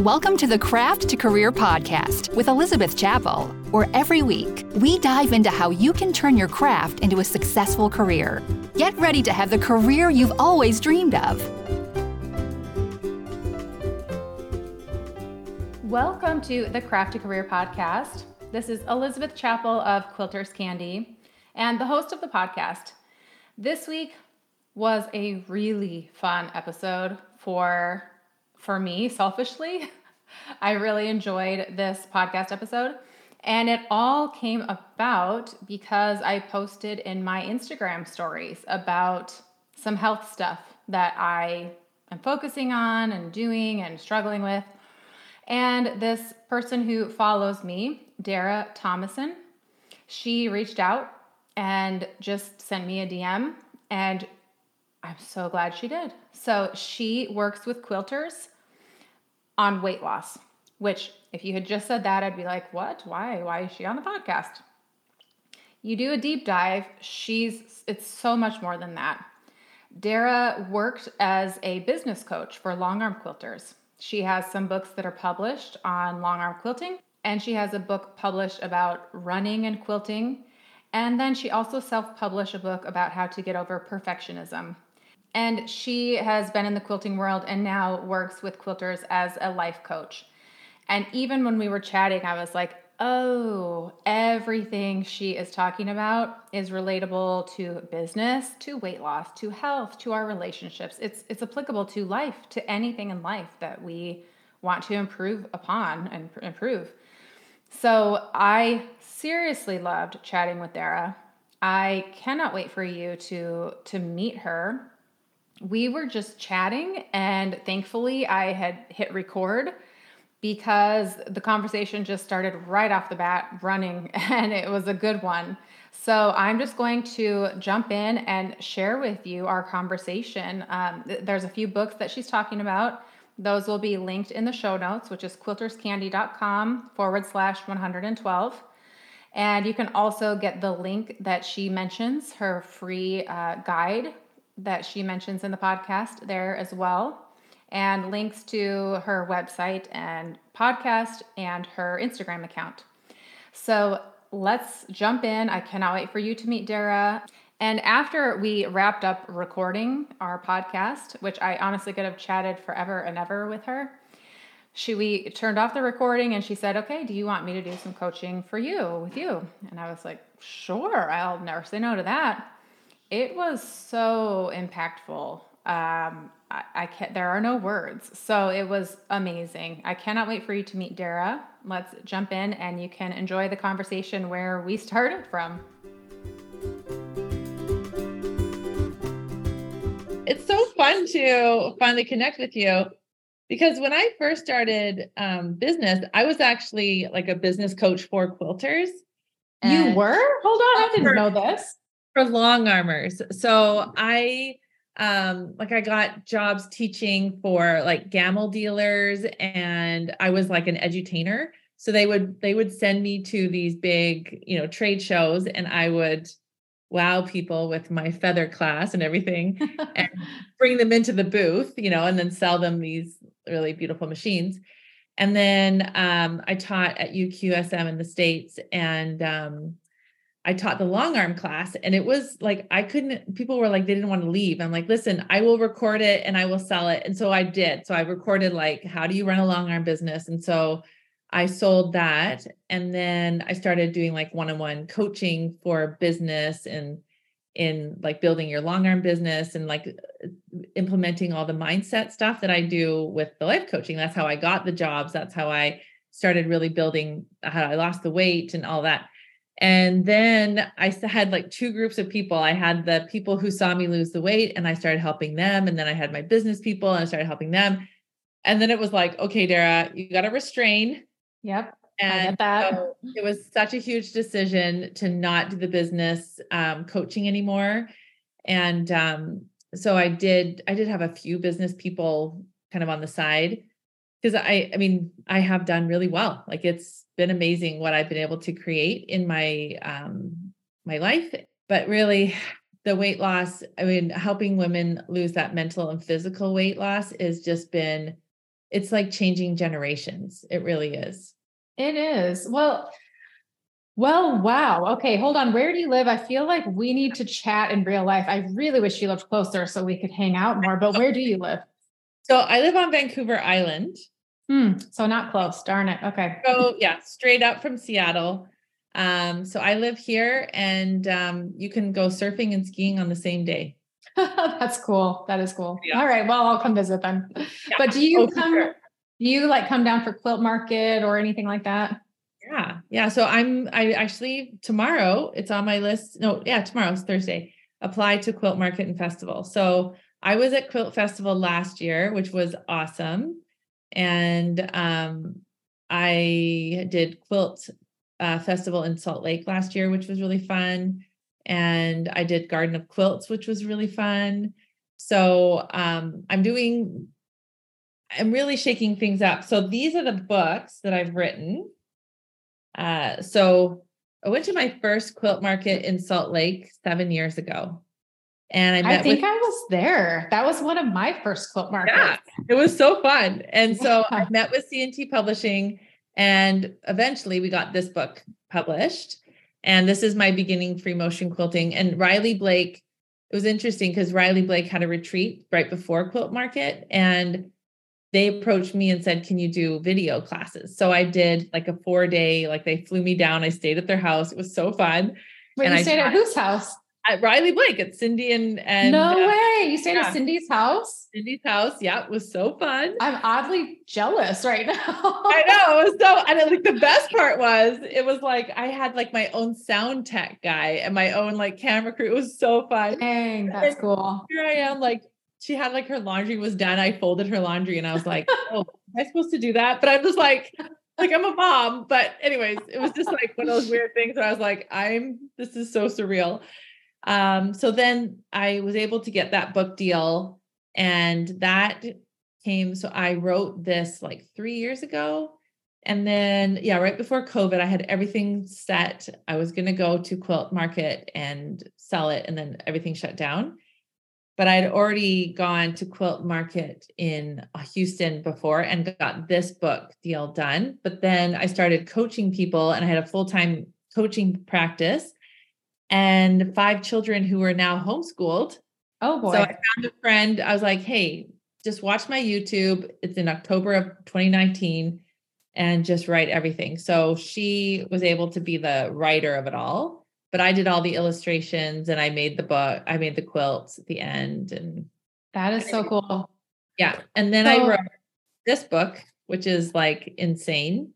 Welcome to the Craft to Career podcast with Elizabeth Chappell, where every week we dive into how you can turn your craft into a successful career. Get ready to have the career you've always dreamed of. Welcome to the Craft to Career podcast. This is Elizabeth Chappell of Quilters Candy and the host of the podcast. This week was a really fun episode for for me selfishly. I really enjoyed this podcast episode. And it all came about because I posted in my Instagram stories about some health stuff that I am focusing on and doing and struggling with. And this person who follows me, Dara Tomasson, she reached out and just sent me a DM. And I'm so glad she did. So she works with quilters on weight loss, which if you had just said that, I'd be like, what? Why? Why is she on the podcast? You do a deep dive, she's it's so much more than that. Dara worked as a business coach for long arm quilters. She has some books that are published on long arm quilting, and she has a book published about running and quilting. And then she also self published a book about how to get over perfectionism. And she has been in the quilting world and now works with quilters as a life coach. And even when we were chatting, I was like, oh, everything she is talking about is relatable to business, to weight loss, to health, to our relationships. It's it's applicable to life, to anything in life that we want to improve upon and improve. So I seriously loved chatting with Dara. I cannot wait for you to to meet her we were just chatting, and thankfully, I had hit record because the conversation just started right off the bat running, and it was a good one. So, I'm just going to jump in and share with you our conversation. Um, there's a few books that she's talking about. Those will be linked in the show notes, which is quilterscandy.com forward slash 112. And you can also get the link that she mentions, her free uh, guide that she mentions in the podcast there as well, and links to her website and podcast and her Instagram account. So let's jump in. I cannot wait for you to meet Dara. And after we wrapped up recording our podcast, which I honestly could have chatted forever and ever with her, she we turned off the recording and she said, "Okay, do you want me to do some coaching for you with you?" And I was like, "Sure, I'll never say no to that." It was so impactful. Um, I, I can't, there are no words. So it was amazing. I cannot wait for you to meet Dara. Let's jump in and you can enjoy the conversation where we started from. It's so fun to finally connect with you because when I first started um, business, I was actually like a business coach for quilters. You were? Hold on, I didn't know this for long armers. So I um like I got jobs teaching for like Gammill dealers and I was like an edutainer. So they would they would send me to these big, you know, trade shows and I would wow people with my feather class and everything and bring them into the booth, you know, and then sell them these really beautiful machines. And then um, I taught at UQSM in the States and um, I taught the long arm class and it was like I couldn't people were like they didn't want to leave. I'm like, "Listen, I will record it and I will sell it." And so I did. So I recorded like how do you run a long arm business? And so I sold that and then I started doing like one-on-one coaching for business and in like building your long arm business and like implementing all the mindset stuff that I do with the life coaching. That's how I got the jobs. That's how I started really building how I lost the weight and all that. And then I had like two groups of people. I had the people who saw me lose the weight and I started helping them. And then I had my business people and I started helping them. And then it was like, okay, Dara, you got to restrain. Yep. And that. So it was such a huge decision to not do the business um, coaching anymore. And um, so I did, I did have a few business people kind of on the side because I, I mean, I have done really well. Like it's been amazing what I've been able to create in my um my life. But really the weight loss, I mean, helping women lose that mental and physical weight loss has just been it's like changing generations. It really is. It is. Well, well, wow. Okay, hold on. Where do you live? I feel like we need to chat in real life. I really wish you lived closer so we could hang out more, but where do you live? So I live on Vancouver Island. Hmm, so not close. Darn it. Okay. So yeah, straight up from Seattle. Um, so I live here and um, you can go surfing and skiing on the same day. That's cool. That is cool. Yeah. All right. Well, I'll come visit then. Yeah. But do you oh, come sure. do you like come down for quilt market or anything like that? Yeah. Yeah. So I'm I actually tomorrow it's on my list. No, yeah, tomorrow's Thursday. Apply to Quilt Market and Festival. So I was at Quilt Festival last year, which was awesome. And um I did quilt uh, festival in Salt Lake last year, which was really fun. And I did Garden of Quilts, which was really fun. So um, I'm doing, I'm really shaking things up. So these are the books that I've written. Uh, so I went to my first quilt market in Salt Lake seven years ago. And I, I think with, I was there. That was one of my first quilt markets. Yeah, it was so fun. And so I met with C&T Publishing and eventually we got this book published. And this is my beginning free motion quilting. And Riley Blake, it was interesting because Riley Blake had a retreat right before Quilt Market. And they approached me and said, Can you do video classes? So I did like a four day, like they flew me down. I stayed at their house. It was so fun. Wait, and you I stayed at whose house? At Riley Blake at Cindy and and no uh, way you stayed yeah. at Cindy's house. Cindy's house, yeah, it was so fun. I'm oddly jealous right now. I know it was so, and it, like the best part was it was like I had like my own sound tech guy and my own like camera crew. It was so fun. Dang, that's and cool. Here I am, like she had like her laundry was done. I folded her laundry, and I was like, oh, am I supposed to do that? But I'm just like like I'm a mom. But anyways, it was just like one of those weird things where I was like, I'm this is so surreal. Um, so then I was able to get that book deal, and that came. So I wrote this like three years ago. And then, yeah, right before COVID, I had everything set. I was going to go to Quilt Market and sell it, and then everything shut down. But I'd already gone to Quilt Market in uh, Houston before and got this book deal done. But then I started coaching people, and I had a full time coaching practice and five children who are now homeschooled. Oh boy. So I found a friend. I was like, hey, just watch my YouTube. It's in October of 2019 and just write everything. So she was able to be the writer of it all, but I did all the illustrations and I made the book, I made the quilts at the end. And that is so cool. Yeah. And then so, I wrote this book, which is like insane.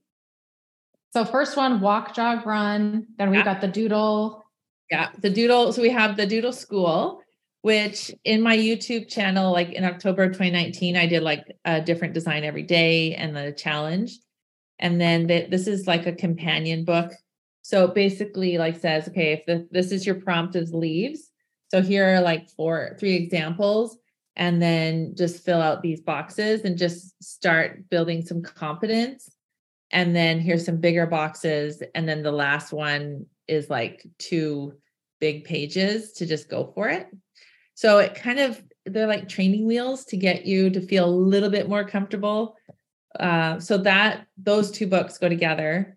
So first one, walk, jog, run. Then we yeah. got the doodle. Yeah, the doodle. So we have the doodle school, which in my YouTube channel, like in October 2019, I did like a different design every day and the challenge. And then the, this is like a companion book. So basically, like says, okay, if the, this is your prompt is leaves. So here are like four, three examples, and then just fill out these boxes and just start building some confidence. And then here's some bigger boxes. And then the last one is like two big pages to just go for it. So it kind of they're like training wheels to get you to feel a little bit more comfortable. Uh, so that those two books go together,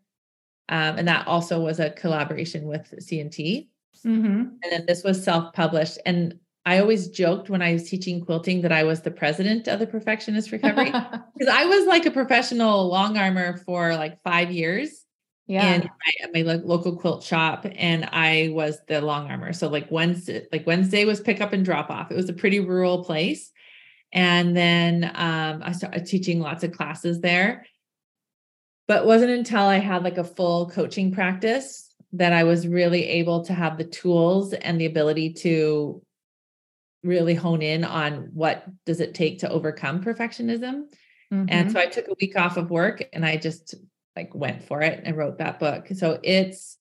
um, and that also was a collaboration with C&T. Mm-hmm. And then this was self-published. And I always joked when I was teaching quilting that I was the president of the Perfectionist Recovery because I was like a professional long armer for like five years yeah. in my, my local quilt shop and I was the long armer. So like Wednesday, like Wednesday was pick up and drop off. It was a pretty rural place. And then um, I started teaching lots of classes there. But wasn't until I had like a full coaching practice that I was really able to have the tools and the ability to really hone in on what does it take to overcome perfectionism. Mm-hmm. And so I took a week off of work and I just like went for it and wrote that book. So it's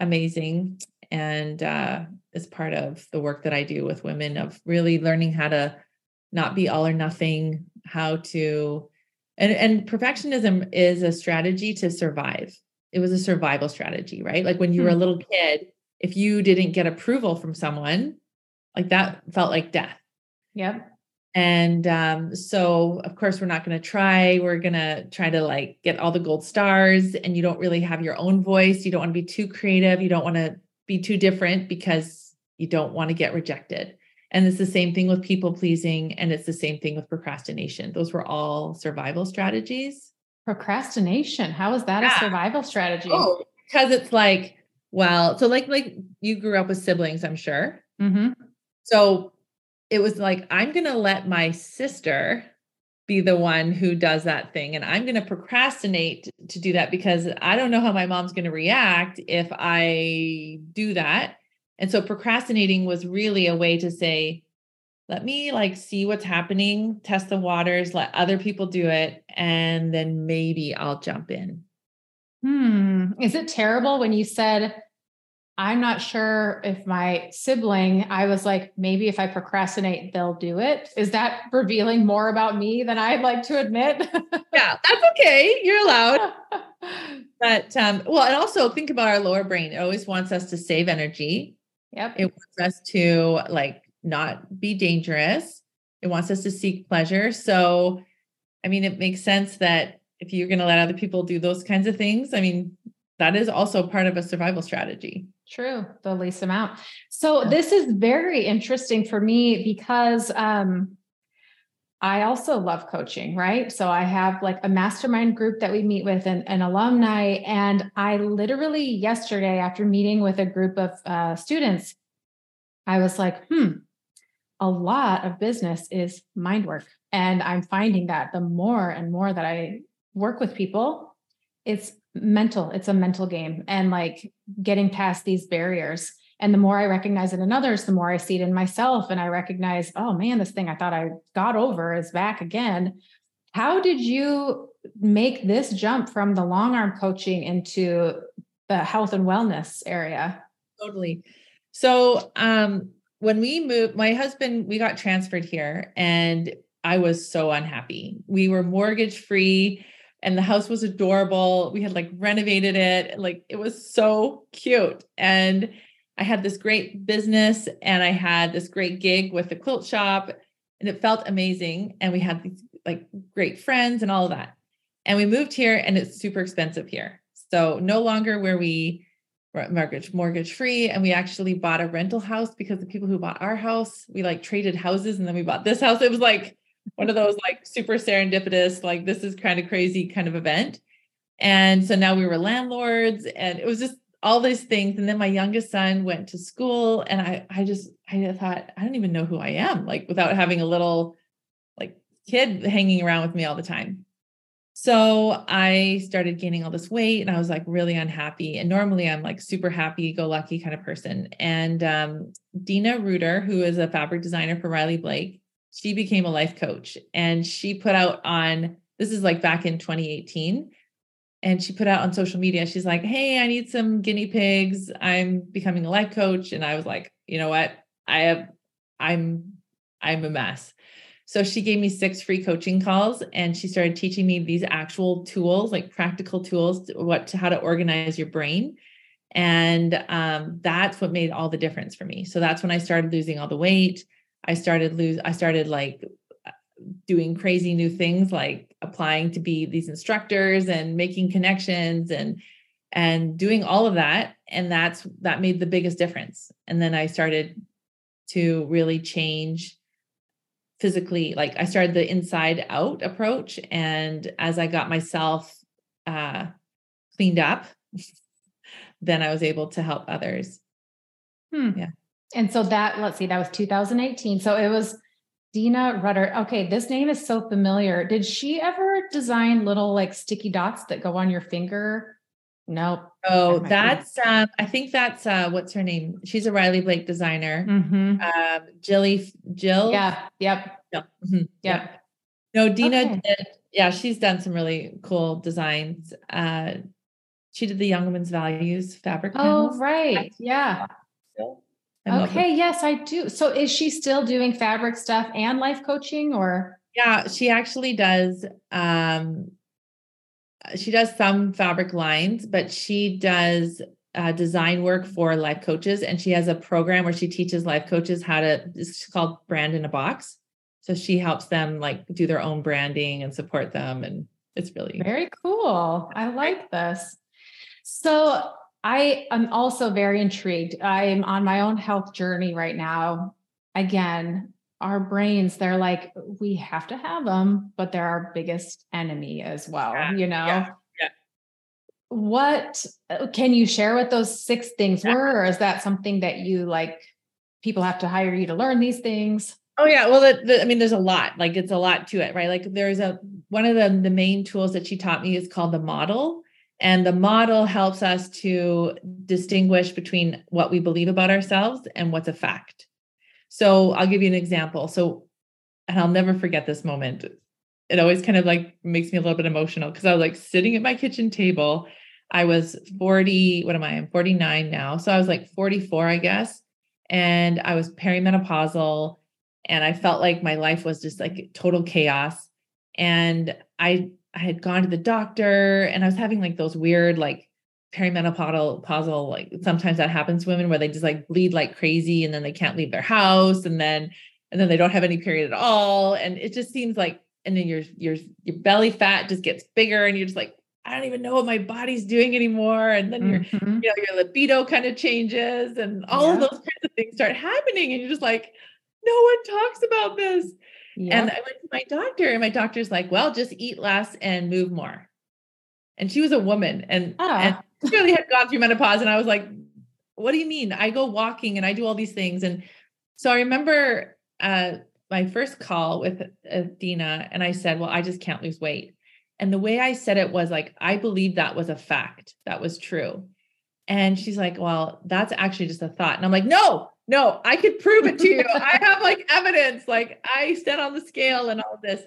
amazing and uh is part of the work that I do with women of really learning how to not be all or nothing, how to and and perfectionism is a strategy to survive. It was a survival strategy, right? Like when you were a hmm. little kid, if you didn't get approval from someone, like that felt like death. Yep. And um, so, of course, we're not going to try. We're going to try to like get all the gold stars, and you don't really have your own voice. You don't want to be too creative. You don't want to be too different because you don't want to get rejected. And it's the same thing with people pleasing, and it's the same thing with procrastination. Those were all survival strategies. Procrastination. How is that yeah. a survival strategy? Oh, because it's like, well, so like like you grew up with siblings, I'm sure. Mm-hmm. So it was like, I'm going to let my sister be the one who does that thing. And I'm going to procrastinate to do that because I don't know how my mom's going to react if I do that. And so procrastinating was really a way to say, let me like see what's happening, test the waters, let other people do it, and then maybe I'll jump in. Hmm. Is it terrible when you said, I'm not sure if my sibling, I was like, maybe if I procrastinate, they'll do it. Is that revealing more about me than I'd like to admit? yeah, that's okay. You're allowed. but um, well, and also think about our lower brain. It always wants us to save energy. Yep. It wants us to like not be dangerous. It wants us to seek pleasure. So, I mean, it makes sense that if you're going to let other people do those kinds of things, I mean, that is also part of a survival strategy. True, the least amount. So yeah. this is very interesting for me because um, I also love coaching, right? So I have like a mastermind group that we meet with and an alumni. And I literally yesterday, after meeting with a group of uh, students, I was like, hmm, a lot of business is mind work. And I'm finding that the more and more that I work with people, it's mental it's a mental game and like getting past these barriers. And the more i recognize it in others the more i see it in myself and i recognize oh man this thing i thought i got over is back again. How did you make this jump from the long arm coaching into the health and wellness area? Totally. So um when we moved my husband we got transferred here and i was so unhappy. We were mortgage free and the house was adorable. We had like renovated it. Like it was so cute. And I had this great business and I had this great gig with the quilt shop and it felt amazing. And we had these like great friends and all of that. And we moved here and it's super expensive here. So no longer were we mortgage mortgage free and we actually bought a rental house because the people who bought our house we like traded houses and then we bought this house it was like one of those like super serendipitous, like this is kind of crazy kind of event. And so now we were landlords and it was just all these things. And then my youngest son went to school and I I just I thought, I don't even know who I am, like without having a little like kid hanging around with me all the time. So I started gaining all this weight and I was like really unhappy. And normally I'm like super happy, go lucky kind of person. And um, Deena Rutter, who is a fabric designer for Riley Blake, she became a life coach and she put out on this is like back in 2018 and she put out on social media she's like hey i need some guinea pigs i'm becoming a life coach and i was like you know what? I have i'm i'm a mess. So she gave me six free coaching calls and she started teaching me these actual tools like practical tools to what to how to organize your brain and um, that's what made all the difference for me. So that's when i started losing all the weight I started lose I started like doing crazy new things like applying to be these instructors and making connections and and doing all of that and that's that made the biggest difference and then I started to really change physically like I started the inside out approach and as I got myself uh cleaned up then I was able to help others. Hmm. Yeah. And so that, let's see, that was 2018. So it was Deena Rutter. Okay, this name is so familiar. Did she ever design little like sticky dots that go on your finger? Nope. Oh, that's um, I think that's uh what's her name? She's a Riley Blake designer. Mm-hmm. Um Jilly Jill. Yeah. Yep. Yep. Mm-hmm. Yep. Yeah. No, Dina okay. did, yeah, she's done some really cool designs. Uh she did the Young Women's Values fabric. Oh, panels. right. Yeah. Okay, yes, I do. So is she still doing fabric stuff and life coaching or? Yeah, she actually does um she does some fabric lines, but she does uh, design work for life coaches and she has a program where she teaches life coaches how to it's called brand in a box. So she helps them like do their own branding and support them. And it's really very cool. I like this. So I am also very intrigued. I'm on my own health journey right now. Again, our brains, they're like, we have to have them, but they're our biggest enemy as well, yeah, you know? Yeah, yeah. What uh, can you share what those six things were? Or is that something that you like people have to hire you to learn these things? Oh yeah, well, the, the, I mean, there's a lot. Like it's a lot to it, right? Like there's a one of the the main tools that she taught me is called the model, and the model helps us to distinguish between what we believe about ourselves and what's a fact. So I'll give you an example. So, and I'll never forget this moment. It always kind of like makes me a little bit emotional because I was like sitting at my kitchen table. I was 40, what am I? I'm 49 now. So I was like 44, I guess. And I was perimenopausal and I felt like my life was just like total chaos. And I I had gone to the doctor and I was having like those weird like perimenopausal pausal like sometimes that happens to women where they just like bleed like crazy and then they can't leave their house and then and then they don't have any period at all and it just seems like and then your your your belly fat just gets bigger and you're just like I don't even know what my body's doing anymore and then your mm-hmm. you know your libido kind of changes and all yeah. of those kinds of things start happening and you're just like no one talks about this. And I went to my doctor, and my doctor's like, well, just eat less and move more. And she was a woman and, oh. and she really had gone through menopause. And I was like, what do you mean? I go walking and I do all these things. And so I remember uh, my first call with Athena, and I said, well, I just can't lose weight. And the way I said it was like, I believe that was a fact, that was true. And she's like, well, that's actually just a thought. And I'm like, no, no, I could prove it to you. I have like evidence. Like I stand on the scale and all this.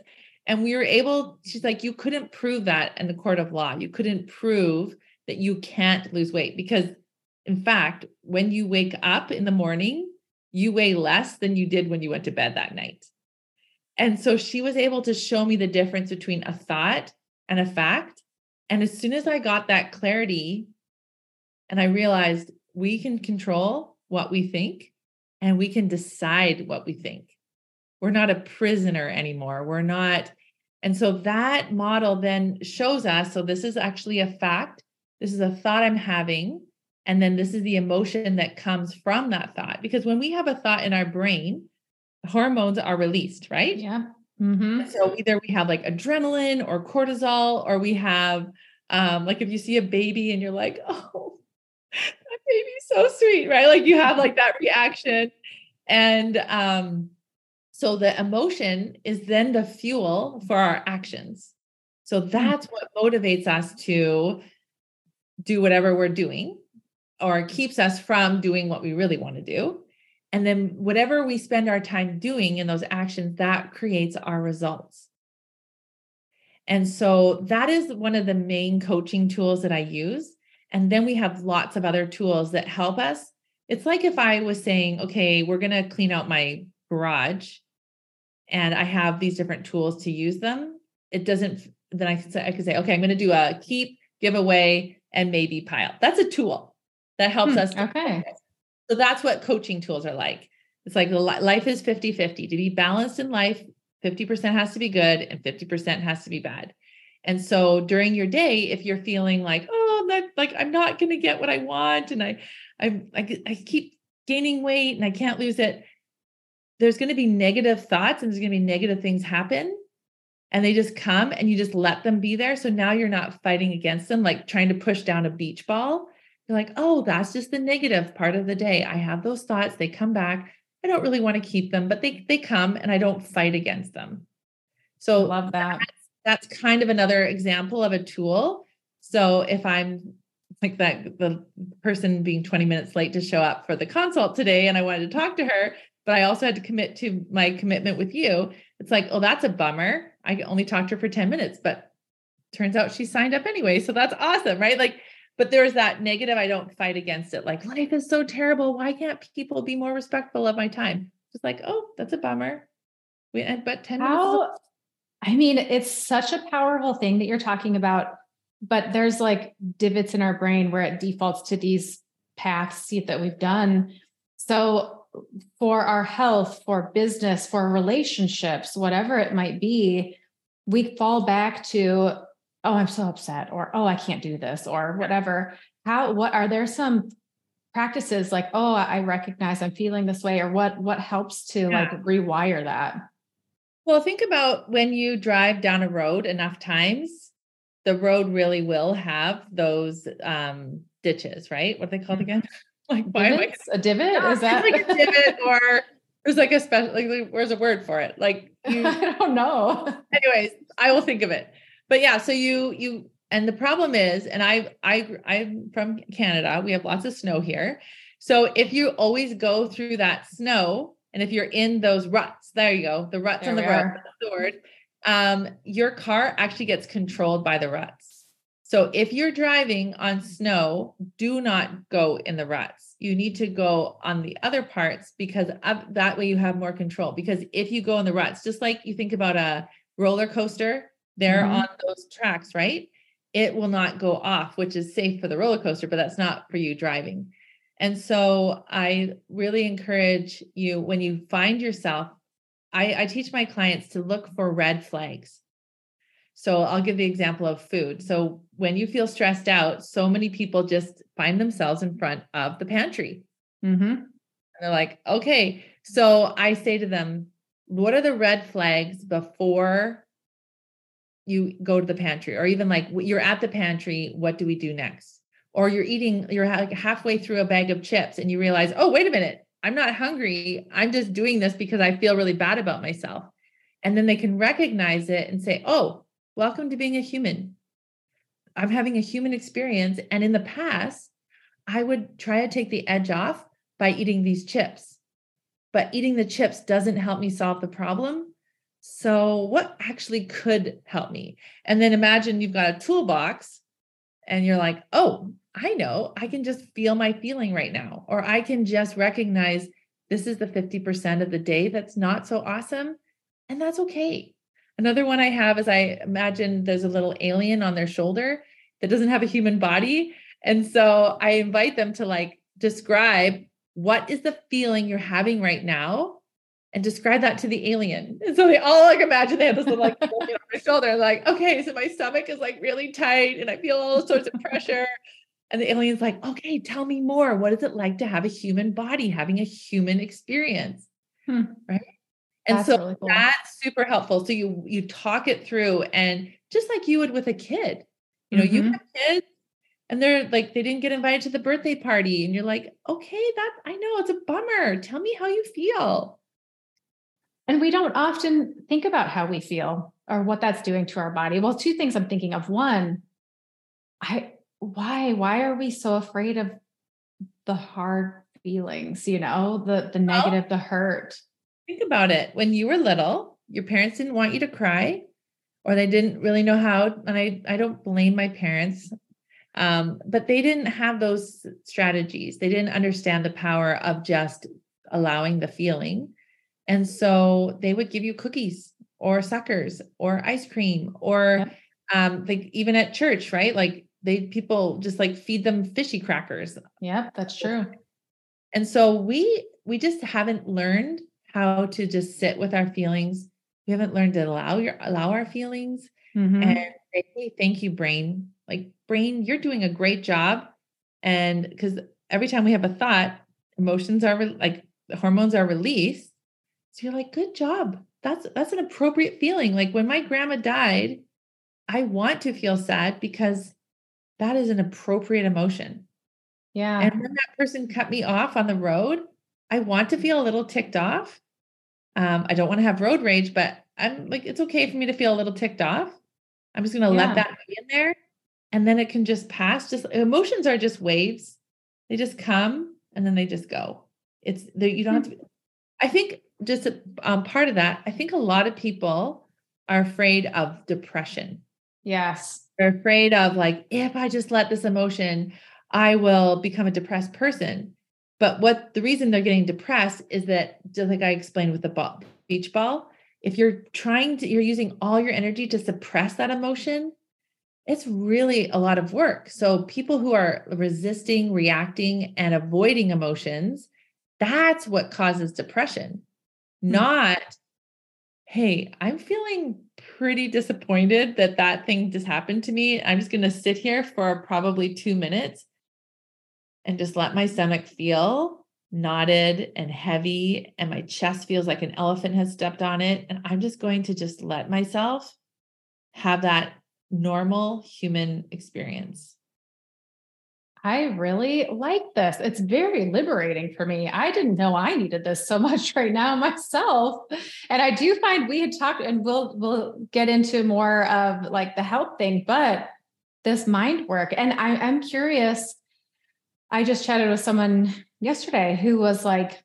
And we were able, she's like, you couldn't prove that in the court of law. You couldn't prove that you can't lose weight because, in fact, when you wake up in the morning, you weigh less than you did when you went to bed that night. And so she was able to show me the difference between a thought and a fact. And as soon as I got that clarity and I realized we can control what we think and we can decide what we think. We're not a prisoner anymore. We're not. And so that model then shows us so this is actually a fact. This is a thought I'm having. And then this is the emotion that comes from that thought. Because when we have a thought in our brain, hormones are released, right? Yeah. Mm-hmm. So either we have like adrenaline or cortisol, or we have um, like if you see a baby and you're like, oh, baby's so sweet, right? Like you have like that reaction. And um, so the emotion is then the fuel for our actions. So hmm. that's what motivates us to do whatever we're doing or keeps us from doing what we really want to do. And then whatever we spend our time doing in those actions, that creates our results. And so that is one of the main coaching tools that I use and then we have lots of other tools that help us. It's like if I was saying, okay, we're going to clean out my garage and I have these different tools to use them. It doesn't, then I could say, I could say, okay, I'm going to do a keep, give away, and maybe pile. That's a tool that helps hmm, us. Okay. So that's what coaching tools are like. It's like life is 50 50. To be balanced in life, 50% has to be good and 50% has to be bad. And so during your day, if you're feeling like, oh, that like I'm not going to get what I want, and I, I, I, I keep gaining weight and I can't lose it, there's going to be negative thoughts and there's going to be negative things happen, and they just come and you just let them be there. So now you're not fighting against them, like trying to push down a beach ball. You're like, oh, that's just the negative part of the day. I have those thoughts; they come back. I don't really want to keep them, but they they come, and I don't fight against them. So love that that's kind of another example of a tool. So if I'm like that, the person being 20 minutes late to show up for the consult today, and I wanted to talk to her, but I also had to commit to my commitment with you. It's like, oh, that's a bummer. I only talked to her for 10 minutes, but turns out she signed up anyway. So that's awesome, right? Like, but there's that negative. I don't fight against it. Like, life is so terrible. Why can't people be more respectful of my time? Just like, oh, that's a bummer. We but 10 How, minutes. I mean, it's such a powerful thing that you're talking about, but there's like divots in our brain where it defaults to these paths that we've done. So for our health, for business, for relationships, whatever it might be, we fall back to, oh, I'm so upset, or oh, I can't do this, or whatever. How, what are there some practices like, oh, I recognize I'm feeling this way, or what what helps to yeah. like rewire that? Well, think about when you drive down a road enough times, the road really will have those um ditches, right? What they called mm-hmm. again? Like why am I a divot? Yeah, Is that like a divot or there's like a special like where's a word for it? Like you I don't know. Anyways, I will think of it. But yeah, so you you and the problem is, and I I I'm from Canada. We have lots of snow here. So if you always go through that snow, and if you're in those ruts, there you go, the ruts there on the road, the word, um, your car actually gets controlled by the ruts. So if you're driving on snow, do not go in the ruts. You need to go on the other parts because of, that way you have more control. Because if you go in the ruts, just like you think about a roller coaster, they're mm-hmm. on those tracks, right? It will not go off, which is safe for the roller coaster, but that's not for you driving. And so I really encourage you when you find yourself, I, I teach my clients to look for red flags. So I'll give the example of food. So when you feel stressed out, so many people just find themselves in front of the pantry. Mm-hmm. And they're like, okay. So I say to them, what are the red flags before you go to the pantry? Or even like you're at the pantry, what do we do next? Or you're eating, you're like halfway through a bag of chips and you realize, oh, wait a minute, I'm not hungry. I'm just doing this because I feel really bad about myself. And then they can recognize it and say, oh, Welcome to being a human. I'm having a human experience. And in the past, I would try to take the edge off by eating these chips. But eating the chips doesn't help me solve the problem. So, what actually could help me? And then imagine you've got a toolbox and you're like, oh, I know, I can just feel my feeling right now, or I can just recognize this is the 50% of the day that's not so awesome. And that's okay. Another one I have is I imagine there's a little alien on their shoulder that doesn't have a human body. And so I invite them to like describe what is the feeling you're having right now and describe that to the alien. And so they all like imagine they have this little like on their shoulder, like, okay, so my stomach is like really tight and I feel all sorts of pressure. And the alien's like, okay, tell me more. What is it like to have a human body, having a human experience? Hmm. Right. And that's so really cool. that's super helpful. So you you talk it through and just like you would with a kid. You know, mm-hmm. you have kids and they're like they didn't get invited to the birthday party and you're like, "Okay, that I know it's a bummer. Tell me how you feel." And we don't often think about how we feel or what that's doing to our body. Well, two things I'm thinking of. One, I why why are we so afraid of the hard feelings, you know, the the negative, well, the hurt? Think about it. When you were little, your parents didn't want you to cry or they didn't really know how. And I, I don't blame my parents, um, but they didn't have those strategies. They didn't understand the power of just allowing the feeling. And so they would give you cookies or suckers or ice cream or um, like even at church, right? Like they people just like feed them fishy crackers. Yeah, that's true. And so we we just haven't learned how to just sit with our feelings. We haven't learned to allow your allow our feelings mm-hmm. and say, hey, thank you, brain. Like brain, you're doing a great job. And because every time we have a thought, emotions are re- like hormones are released. So you're like, good job. That's that's an appropriate feeling. Like when my grandma died, I want to feel sad because that is an appropriate emotion. Yeah. And when that person cut me off on the road, I want to feel a little ticked off. Um, I don't want to have road rage, but I'm like, it's okay for me to feel a little ticked off. I'm just going to yeah. let that be in there. And then it can just pass. Just emotions are just waves. They just come and then they just go. It's there. You don't have to. Be, I think just a, um, part of that, I think a lot of people are afraid of depression. Yes. They're afraid of like, if I just let this emotion, I will become a depressed person. But what the reason they're getting depressed is that, just like I explained with the ball, beach ball, if you're trying to, you're using all your energy to suppress that emotion, it's really a lot of work. So people who are resisting, reacting, and avoiding emotions, That's what causes depression, Hmm. not, hey, I'm feeling pretty disappointed that that thing just happened to me. I'm just going to sit here for probably two minutes and just let my stomach feel knotted and heavy, and my chest feels like an elephant has stepped on it. And I'm just going to just let myself have that normal human experience. I really like this. It's very liberating for me. I didn't know I needed this so much right now myself. And I do find we had talked and we'll we'll get into more of like the health thing, but this mind work. And I, I'm curious. I just chatted with someone yesterday who was like,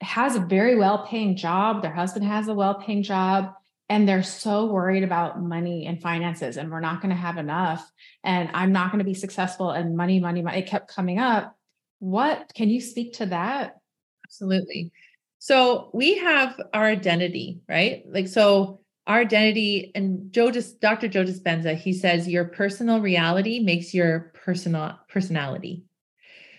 has a very well paying job. Their husband has a well paying job and they're so worried about money and finances and we're not going to have enough and i'm not going to be successful and money money money it kept coming up what can you speak to that Absolutely. So we have our identity, right? Like, so our identity, and Joe, just Dr. Joe Dispenza, he says your personal reality makes your personal personality.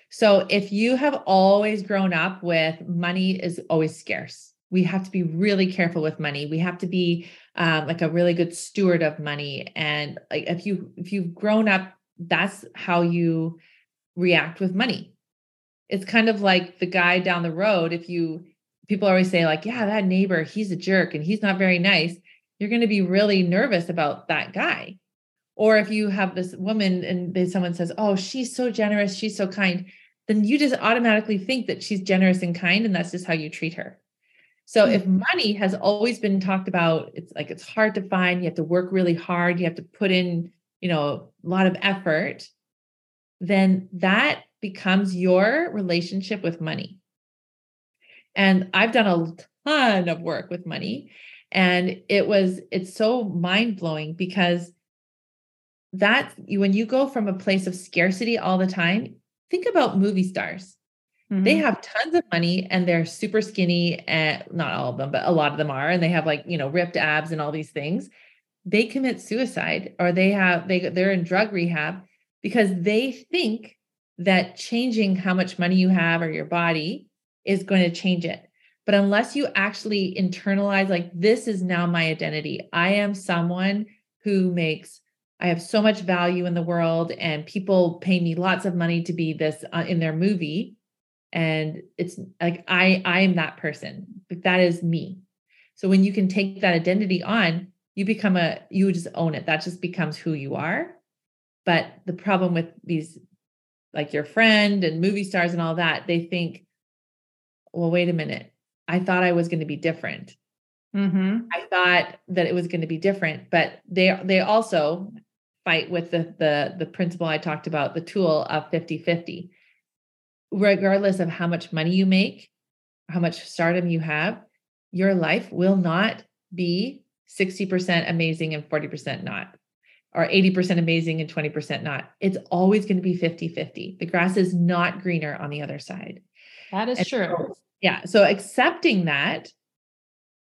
So if you have always grown up with money is always scarce, we have to be really careful with money. We have to be um, like a really good steward of money. And like if you if you've grown up, that's how you react with money. It's kind of like the guy down the road. If you people always say like, yeah, that neighbor, he's a jerk and he's not very nice. You're going to be really nervous about that guy. Or if you have this woman and then someone says, "Oh, she's so generous, she's so kind," then you just automatically think that she's generous and kind, and that's just how you treat her. So if mm-hmm. money has always been talked about, it's like it's hard to find, you have to work really hard, you have to put in, you know, a lot of effort, then that becomes your relationship with money. And I've done a ton of work with money and it was it's so mind-blowing because that when you go from a place of scarcity all the time, think about movie stars they Mhm. have tons of money and they're super skinny and not all of them but a lot of them are and they have like you know ripped abs and all these things. They commit suicide or they have they they're in drug rehab because they think that changing how much money you have or your body is going to change it. But unless you actually internalize like this is now my identity. I am someone who makes i have so much value in the world and people pay me lots of money to be this uh, in their movie and it's like i i am that person but that is me. So when you can take that identity on you become a you just own it. That just becomes who you are. But the problem with these like your friend and movie stars and all that they think well wait a minute. I thought i was going to be different. Mhm. i thought that it was going to be different but they they also fight with the the the principle i talked about the tool of 50 50 regardless of how much money you make, how much stardom you have, your life will not be 60% amazing and 40% not, or 80% amazing and 20% not. It's always going to be 50 50. The grass is not greener on the other side. that is And true so- yeah. So accepting that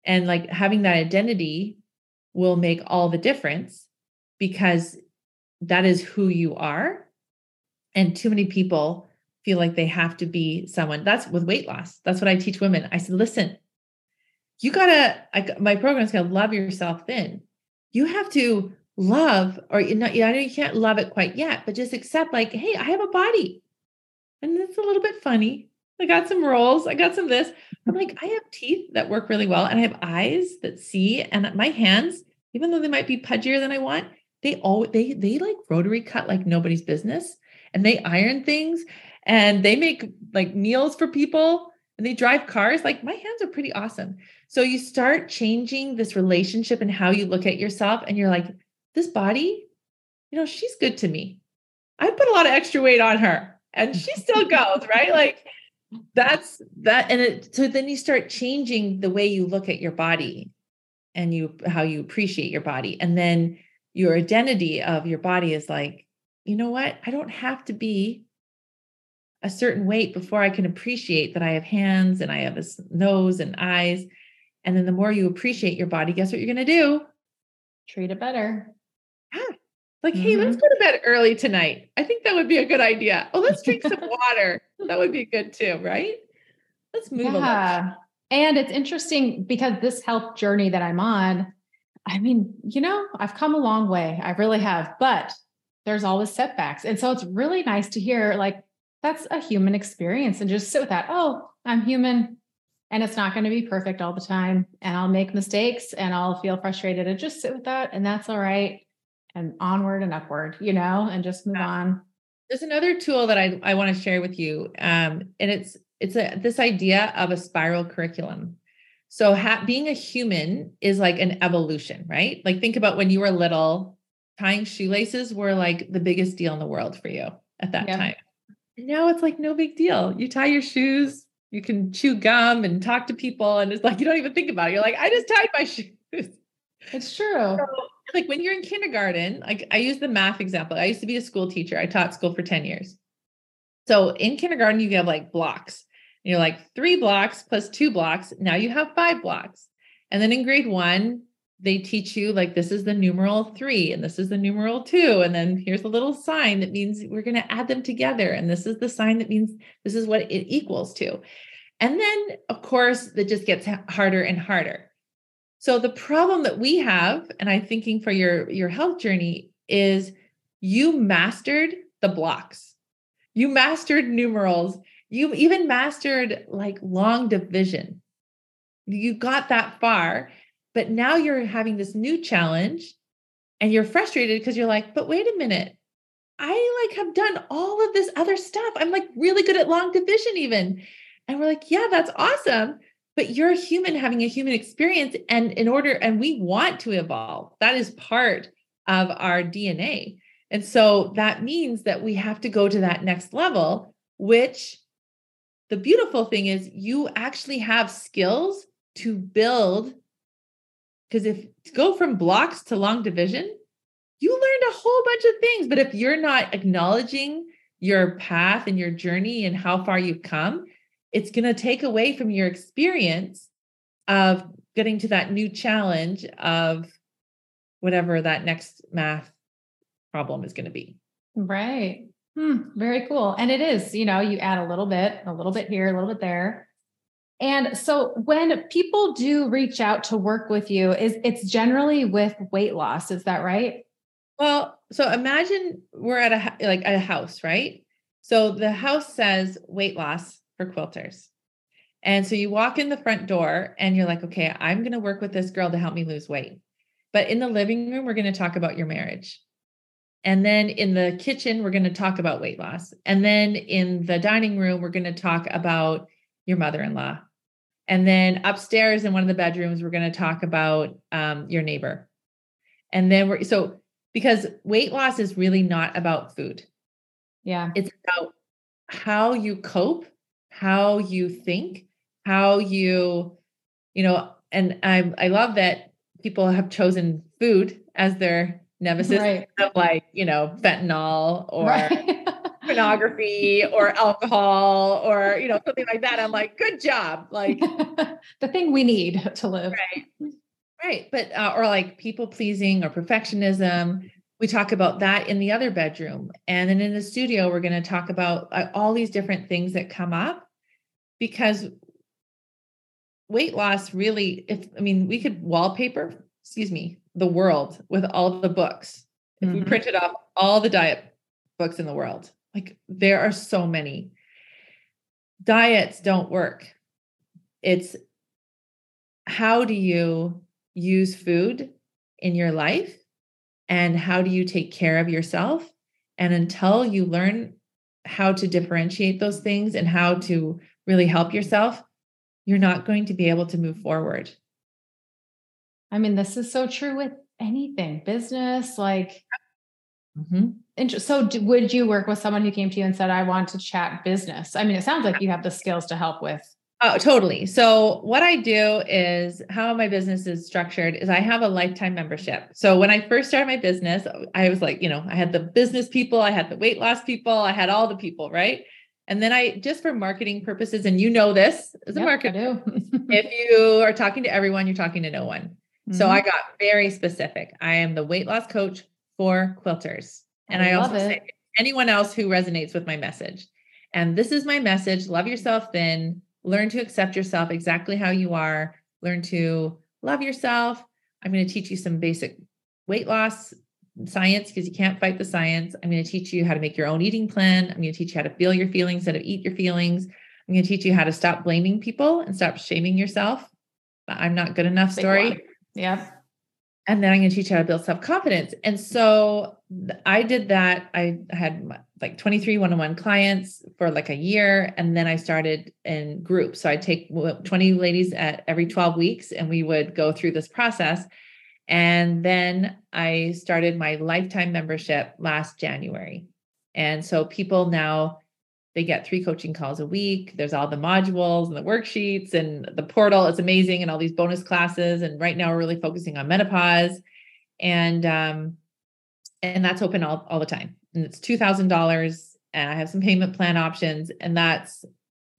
and like having that identity will make all the difference because that is who you are. And too many people feel like they have to be someone that's with weight loss. That's what I teach women. I said, listen, you gotta, I, my program's gonna love yourself thin. You have to love, or you know, I know you can't love it quite yet, but just accept, like, hey, I have a body and it's a little bit funny. I got some rolls. I got some this. I'm like, I have teeth that work really well, and I have eyes that see, and my hands, even though they might be pudgier than I want, they all they they like rotary cut like nobody's business, and they iron things, and they make like meals for people, and they drive cars. Like my hands are pretty awesome. So you start changing this relationship and how you look at yourself, and you're like, this body, you know, she's good to me. I put a lot of extra weight on her, and she still goes right, like that's that and it so then you start changing the way you look at your body and you how you appreciate your body and then your identity of your body is like you know what i don't have to be a certain weight before i can appreciate that i have hands and i have a nose and eyes. And then the more you appreciate your body guess what you're going to do? Treat it better. Yeah. like hey let's mm-hmm. go to bed early tonight. I think that would be a good idea. Oh let's drink some water. That would be good too right? Let's move yeah. And it's interesting because this health journey that I'm on, I mean, you know, I've come a long way. I really have, but there's always setbacks. And so it's really nice to hear like that's a human experience and just sit with that. Oh, I'm human and it's not going to be perfect all the time. And I'll make mistakes and I'll feel frustrated and just sit with that. And that's all right. And onward and upward, you know, and just move yeah. on. There's another tool that I, I want to share with you. Um, and it's it's a this idea of a spiral curriculum. So ha- being a human is like an evolution, right? Like think about when you were little, tying shoelaces were like the biggest deal in the world for you at that time. And now it's like no big deal. You tie your shoes, you can chew gum and talk to people, and it's like you don't even think about it. You're like, I just tied my shoes. It's true. So, like when you're in kindergarten, like I use the math example. I used to be a school teacher. I taught school for 10 years. So in kindergarten, you have like blocks. You're like three blocks plus two blocks. Now you have five blocks. And then in grade one, they teach you like this is the numeral three and this is the numeral two. And then here's a little sign that means we're going to add them together. And this is the sign that means this is what it equals to. And then, of course, that just gets harder and harder. So the problem that we have, and I'm thinking for your, your health journey, is you mastered the blocks. You mastered numerals. You even mastered like long division. You got that far but now you're having this new challenge and you're frustrated because you're like, but wait a minute. I like have done all of this other stuff. I'm like really good at long division, even. And we're like, yeah, that's awesome. But you're a human having a human experience. And in order, and we want to evolve, that is part of our DNA. And so that means that we have to go to that next level, which the beautiful thing is you actually have skills to build because if to go from blocks to long division, you learned a whole bunch of things. But if you're not acknowledging your path and your journey and how far you've come, it's going to take away from your experience of getting to that new challenge of whatever that next math problem is going to be. Right. Hmm, very cool. And it is, you know, you add a little bit, a little bit here, a little bit there. And so when people do reach out to work with you, is it's generally with weight loss, is that right? Well, so imagine we're at a like a house, right? So the house says weight loss for quilters. And so you walk in the front door and you're like, okay, I'm going to work with this girl to help me lose weight. But in the living room, we're going to talk about your marriage. And then in the kitchen, we're going to talk about weight loss. And then in the dining room, we're going to talk about your mother-in-law. And then upstairs in one of the bedrooms, we're going to talk about um, your neighbor. And then we're so because weight loss is really not about food. Yeah. It's about how you cope, how you think, how you, you know, and I I love that people have chosen food as their nemesis right. of like, you know, fentanyl or right pornography or alcohol or you know something like that. I'm like good job. Like the thing we need to live. Right. Right. But uh, or like people pleasing or perfectionism. We talk about that in the other bedroom. And then in the studio we're going to talk about uh, all these different things that come up because weight loss really if i mean we could wallpaper excuse me the world with all the books. If mm-hmm. we printed off all the diet books in the world like there are so many. Diets don't work. It's how do you use food in your life and how do you take care of yourself? And until you learn how to differentiate those things and how to really help yourself, you're not going to be able to move forward. I mean, this is so true with anything, business, like Mm-hmm. So, would you work with someone who came to you and said, "I want to chat business"? I mean, it sounds like you have the skills to help with. Oh, totally. So, what I do is how my business is structured is I have a lifetime membership. So, when I first started my business, I was like, you know, I had the business people, I had the weight loss people, I had all the people, right? And then I just for marketing purposes, and you know this as a yep, marketer, if you are talking to everyone, you're talking to no one. Mm-hmm. So I got very specific. I am the weight loss coach for quilters. And I, I also it. say anyone else who resonates with my message. And this is my message love yourself thin, learn to accept yourself exactly how you are, learn to love yourself. I'm going to teach you some basic weight loss science because you can't fight the science. I'm going to teach you how to make your own eating plan. I'm going to teach you how to feel your feelings, how to eat your feelings. I'm going to teach you how to stop blaming people and stop shaming yourself. I'm not good enough story. Yeah. And then I'm going to teach you how to build self confidence. And so I did that. I had like 23 one on one clients for like a year. And then I started in groups. So I take 20 ladies at every 12 weeks and we would go through this process. And then I started my lifetime membership last January. And so people now they get three coaching calls a week. There's all the modules and the worksheets and the portal. It's amazing and all these bonus classes. And right now we're really focusing on menopause. And um, and that's open all, all the time. And it's two thousand dollars. And I have some payment plan options. And that's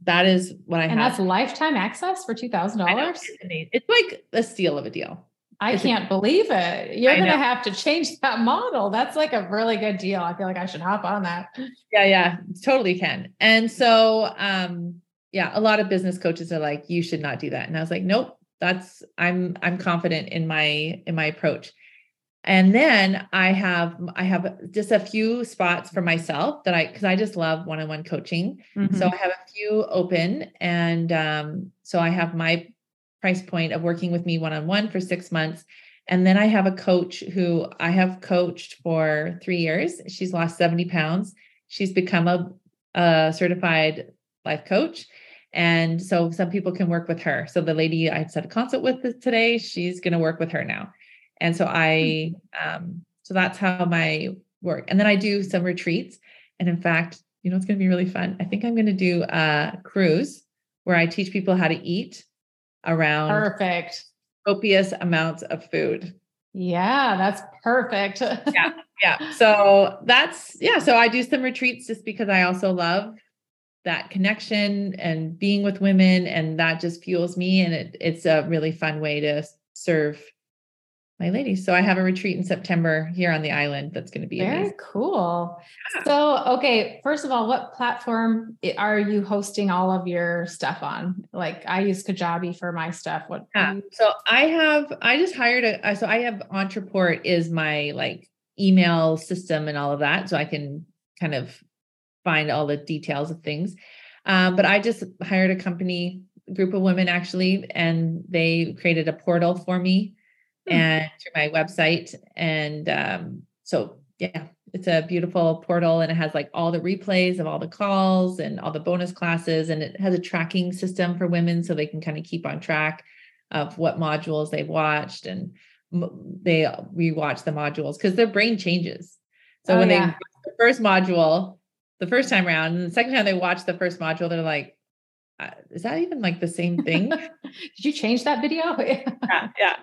that is what I and have. And that's lifetime access for two thousand dollars. It's like a steal of a deal. I can't believe it. You're going to have to change that model. That's like a really good deal. I feel like I should hop on that. Yeah, yeah, totally can. And so um yeah, a lot of business coaches are like you should not do that. And I was like, nope, that's I'm I'm confident in my in my approach. And then I have I have just a few spots for myself that I cuz I just love one-on-one coaching. Mm-hmm. So I have a few open and um so I have my price point of working with me one-on-one for 6 months. And then I have a coach who I have coached for 3 years. She's lost 70 pounds. She's become a, a certified life coach. And so some people can work with her. So the lady I set a consult with today, she's going to work with her now. And so I, um, so that's how my work. And then I do some retreats. And in fact, you know, it's going to be really fun. I think I'm going to do a cruise where I teach people how to eat around Perfect. copious amounts of food. Yeah, that's perfect. yeah yeah. so that's yeah so i do some retreats just because i also love that connection and being with women and that just fuels me and it, it's a really fun way to serve my ladies so i have a retreat in september here on the island that's going to be Very amazing cool. So, okay, first of all, what platform are you hosting all of your stuff on? Like, I use Kajabi for my stuff. What? Yeah. So I have, I just hired a, uh, so I have Entreport is my like email system and all of that. So I can kind of find all the details of things. Um, but I just hired a company, group of women actually, and they created a portal for me Hmm. and through my website. And um, so, yeah, it's a beautiful portal and it has like all the replays of all the calls and all the bonus classes. And it has a tracking system for women so they can kind of keep on track of what modules they've watched and they rewatch the modules because their brain changes. So Oh, when they yeah. watch the first module the first time around and the second time they watch the first module, they're like, uh, is that even like the same thing? Did you change that video? yeah, yeah.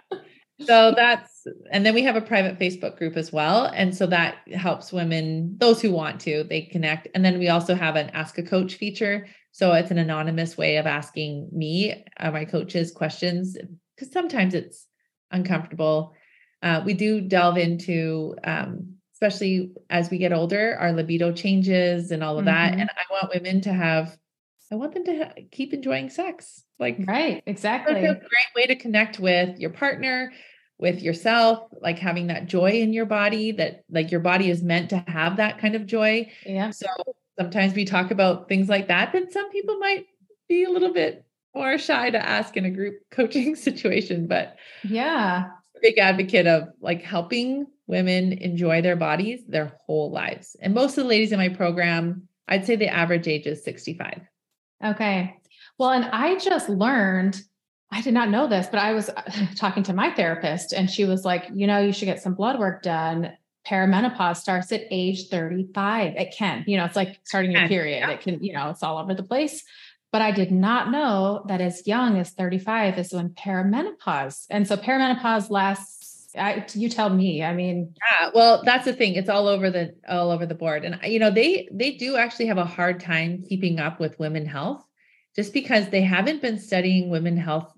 So that's, and then we have a private Facebook group as well. And so that helps women, those who want to, they connect. And then we also have an ask a coach feature. So it's an anonymous way of asking me, uh, my coaches, questions, because sometimes it's uncomfortable. Uh, we do delve into, um, especially as we get older, our libido changes and all of that. Mhm. And I want women to have, I want them to ha- keep enjoying sex. Like, right, it's exactly. a great way to connect with your partner, with yourself, like having that joy in your body that like your body is meant to have that kind of joy. Yeah. So sometimes we talk about things like that, that some people might be a little bit more shy to ask in a group coaching situation, but Yeah. big advocate of like helping women enjoy their bodies their whole lives. And most of the ladies in my program, I'd say the average age is 65. Okay. Well, and I just learned, I did not know this, but I was talking to my therapist and she was like, you know, you should get some blood work done. Perimenopause starts at age 35. It can, you know, it's like starting your period. yeah. It can, you know, it's all over the place. But I did not know that as young as 35 is when perimenopause. And so perimenopause lasts, I, you tell me, I mean, Yeah, well, that's the thing. It's all over the all over the board, and you know they they do actually have a hard time keeping up with women health, just because they haven't been studying women health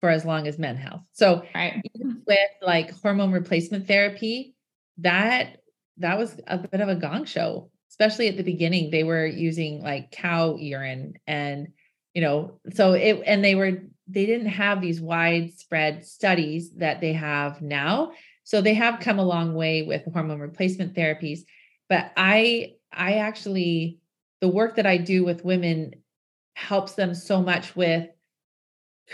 for as long as men health. So right. even with like hormone replacement therapy, that that was a bit of a gong show, especially at the beginning. They were using like cow urine and you know, so it, and they were, they didn't have these widespread studies that they have now. So they have come a long way with hormone replacement therapies. But I, I actually, the work that I do with women helps them so much with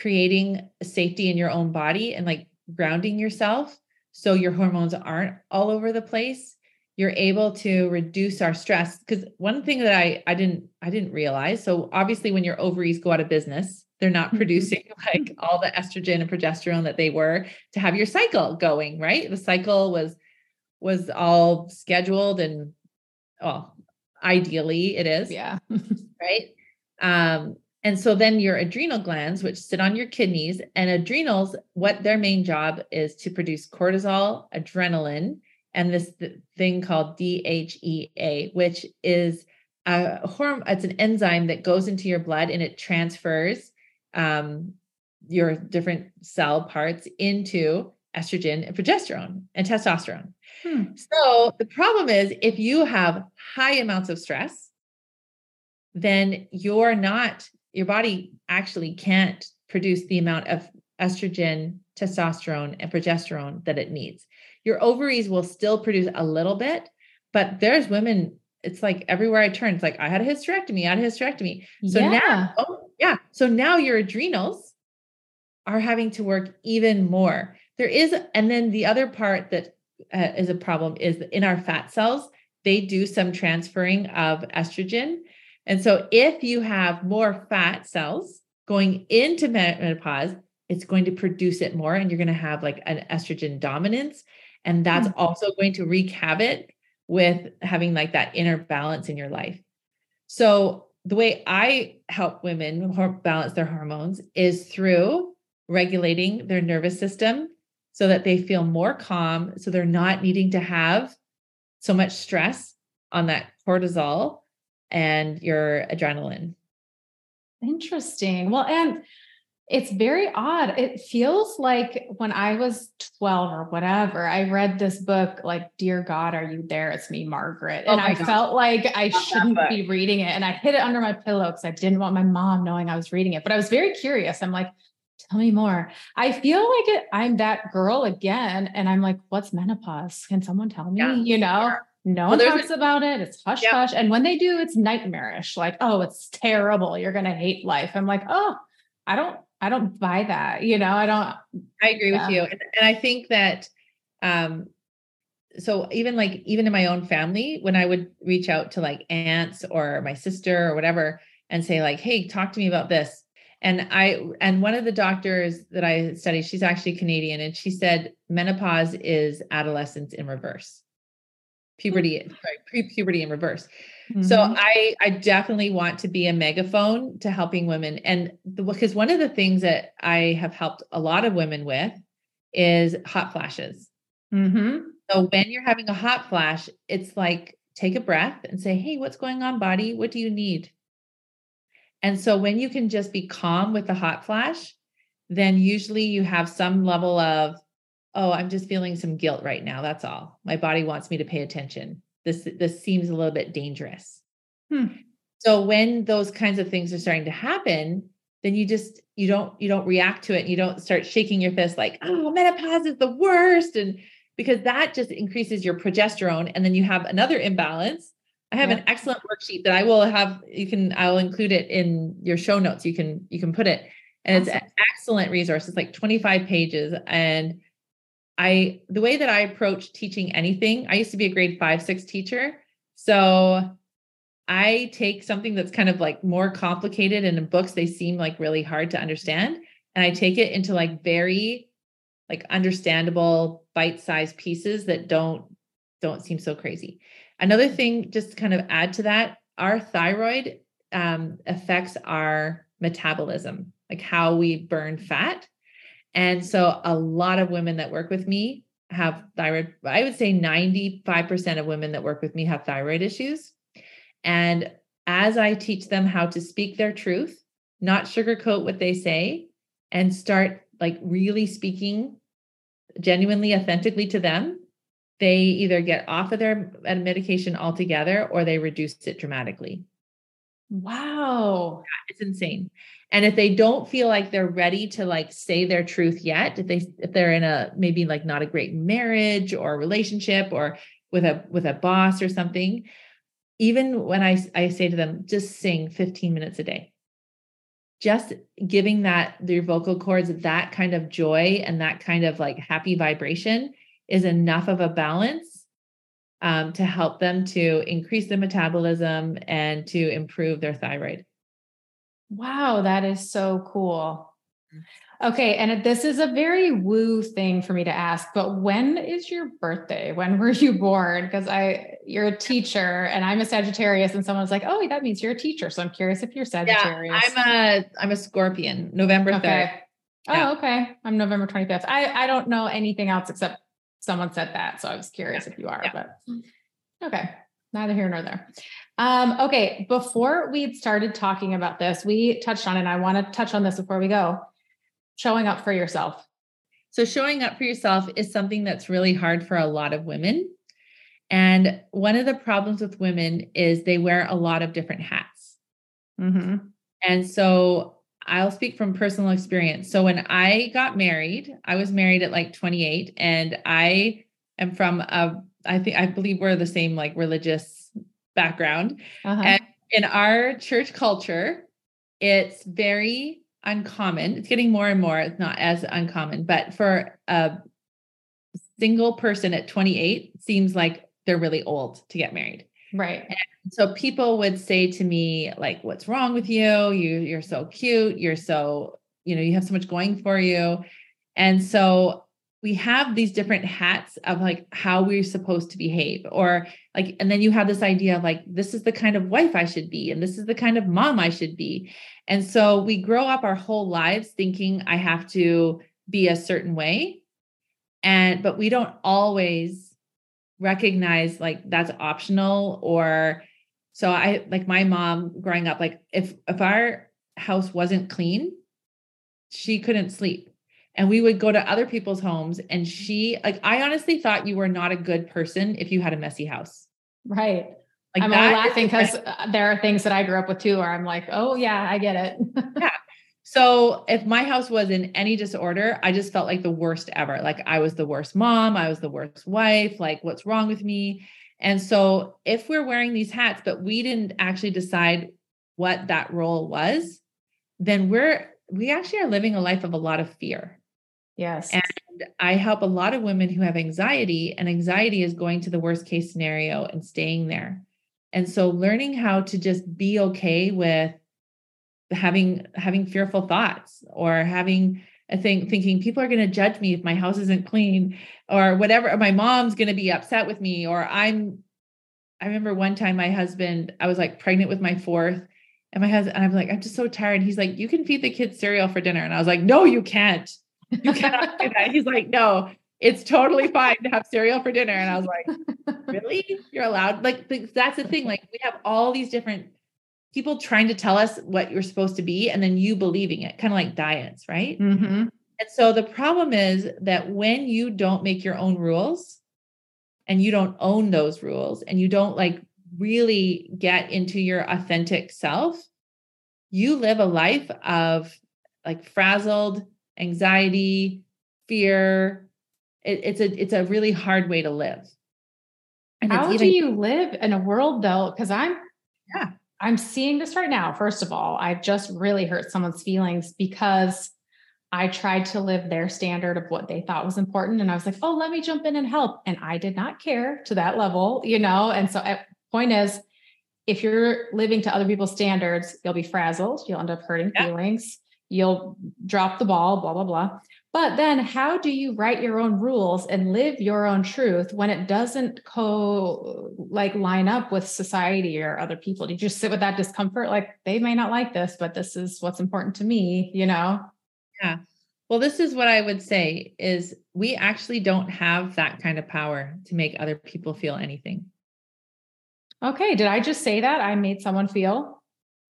creating safety in your own body and like grounding yourself so your hormones aren't all over the place you're able to reduce our stress because one thing that I I didn't I didn't realize so obviously when your ovaries go out of business they're not mm-hmm. producing like all the estrogen and progesterone that they were to have your cycle going right? The cycle was was all scheduled and well ideally it is yeah. right? Um and so then your adrenal glands, which sit on your kidneys, and adrenals, what their main job is to produce cortisol, adrenaline, and this thing called DHEA, which is a hormone, it's an enzyme that goes into your blood and it transfers um, your different cell parts into estrogen and progesterone and testosterone. Hmm. So the problem is if you have high amounts of stress, then you're not your body actually can't produce the amount of estrogen, testosterone, and progesterone that it needs. Your ovaries will still produce a little bit, but there's women, it's like everywhere I turn, it's like, I had a hysterectomy, I had a hysterectomy. So yeah. now, oh, yeah. So now your adrenals are having to work even more. There is, and then the other part that uh, is a problem is in our fat cells, they do some transferring of estrogen and so if you have more fat cells going into menopause, it's going to produce it more and you're going to have like an estrogen dominance. And that's mm-hmm. also going to wreak havoc with having like that inner balance in your life. So the way I help women balance their hormones is through regulating their nervous system so that they feel more calm. So they're not needing to have so much stress on that cortisol and your adrenaline. Interesting. Well, and it's very odd. It feels like when I was 12 or whatever, I read this book, like, Dear God, Are You There? It's Me, Margaret. And oh I God. felt like I shouldn't be reading it. And I hid it under my pillow because I didn't want my mom knowing I was reading it. But I was very curious. I'm like, tell me more. I feel like it, I'm that girl again. And I'm like, what's menopause? Can someone tell me? Yeah, you know? No well, one talks about it. It's hush hush. And when they do, it's nightmarish. Like, oh, it's terrible. You're gonna hate life. I'm like, oh, I don't, I don't buy that. You know, I don't. I agree yeah. with you, and, and I think that, um, so even like even in my own family, when I would reach out to like aunts or my sister or whatever, and say like, hey, talk to me about this. And I and one of the doctors that I studied, she's actually Canadian, and she said menopause is adolescence in reverse puberty, sorry, pre-puberty in reverse. Mm-hmm. So I I definitely want to be a megaphone to helping women. And because one of the things that I have helped a lot of women with is hot flashes. Mm-hmm. So when you're having a hot flash, it's like take a breath and say, Hey, what's going on, body? What do you need? And so when you can just be calm with the hot flash, then usually you have some level of oh, I'm just feeling some guilt right now. That's all. My body wants me to pay attention. This this seems a little bit dangerous. Hmm. So when those kinds of things are starting to happen, then you just you don't you don't react to it. And You don't start shaking your fist like, oh, menopause is the worst, and because that just increases your progesterone, and then you have another imbalance. I have yeah. an excellent worksheet that I will have. You can I will include it in your show notes. You can you can put it, and awesome. it's an excellent resource. It's like 25 pages, and I the way that I approach teaching anything, I used to be a grade 5 6 teacher. So I take something that's kind of like more complicated and in books they seem like really hard to understand and I take it into like very like understandable bite-sized pieces that don't don't seem so crazy. Another thing just to kind of add to that, our thyroid um, affects our metabolism, like how we burn fat. And so a lot of women that work with me have thyroid. I would say 95% of women that work with me have thyroid issues. And as I teach them how to speak their truth, not sugarcoat what they say, and start like really speaking genuinely, authentically to them, they either get off of their uh, medication altogether or they reduce it dramatically. Wow. It's insane. And if they don't feel like they're ready to like say their truth yet, if they if they're in a maybe like not a great marriage or relationship or with a with a boss or something, even when I I say to them, just sing 15 minutes a day. Just giving that their vocal cords that kind of joy and that kind of like happy vibration is enough of a balance um, to help them to increase the metabolism and to improve their thyroid. Wow, that is so cool. Mm. Okay, and this is a very woo thing for me to ask, but when is your birthday? When were you born? Because I you're a teacher and I'm a Sagittarius and someone's like, "Oh, that means you're a teacher." So I'm curious if you're Sagittarius. Yeah, I'm a I'm a Scorpion, November 3rd. Okay. Oh, okay. I'm November 25th. I I don't know anything else except someone said that, so I was curious yeah. if you are, yeah. but okay. Neither here nor there. Um, okay, before we started talking about this, we touched on it. And I want to touch on this before we go. Showing up for yourself. So, showing up for yourself is something that's really hard for a lot of women. And one of the problems with women is they wear a lot of different hats. Mm-hmm. And so, I'll speak from personal experience. So, when I got married, I was married at like 28, and I am from a, I think, I believe we're the same like religious background. Uh-huh. And in our church culture, it's very uncommon. It's getting more and more, it's not as uncommon, but for a single person at 28 seems like they're really old to get married. Right. And so people would say to me like what's wrong with you? You you're so cute, you're so, you know, you have so much going for you. And so we have these different hats of like how we're supposed to behave or like and then you have this idea of like this is the kind of wife I should be and this is the kind of mom I should be. And so we grow up our whole lives thinking I have to be a certain way and but we don't always recognize like that's optional or so I like my mom growing up like if if our house wasn't clean she couldn't sleep. And we would go to other people's homes and she like i honestly thought you were not a good person if you had a messy house. Right. Like i'm only laughing because there are things that i grew up with too where i'm like oh yeah i get it. Yeah so if my house was in any disorder i just felt like the worst ever like i was the worst mom i was the worst wife like what's wrong with me and so if we're wearing these hats but we didn't actually decide what that role was then we're we actually are living a life of a lot of fear Yes. And I help a lot of women who have anxiety, and anxiety is going to the worst case scenario and staying there. And so learning how to just be okay with having having fearful thoughts or having a thing thinking people are going to judge me if my house isn't clean or whatever or my mom's going to be upset with me or I'm I remember one time my husband I was like pregnant with my fourth and my husband and I'm like I'm just so tired he's like you can feed the kids cereal for dinner and I was like no you can't you cannot do that. He's like, no, it's totally fine to have cereal for dinner. And I was like, really? You're allowed? Like, that's the thing. Like, we have all these different people trying to tell us what you're supposed to be, and then you believing it, kind of like diets, right? Mm-hmm. And so the problem is that when you don't make your own rules and you don't own those rules and you don't like really get into your authentic self, you live a life of like frazzled, anxiety, fear. It, it's a it's a really hard way to live. And How even, do you live in a world though? Because I'm yeah, I'm seeing this right now. First of all, I've just really hurt someone's feelings because I tried to live their standard of what they thought was important. And I was like, oh, let me jump in and help. And I did not care to that level, you know? And so, at, point is, if you're living to other people's standards, you'll be frazzled. You'll end up hurting yeah. feelings you'll drop the ball, blah, blah, blah. But then how do you write your own rules and live your own truth when it doesn't co like line up with society or other people? Do you just sit with that discomfort? Like they may not like this, but this is what's important to me, you know? Yeah. Well, this is what I would say is we actually don't have that kind of power to make other people feel anything. Okay. Did I just say that? I made someone feel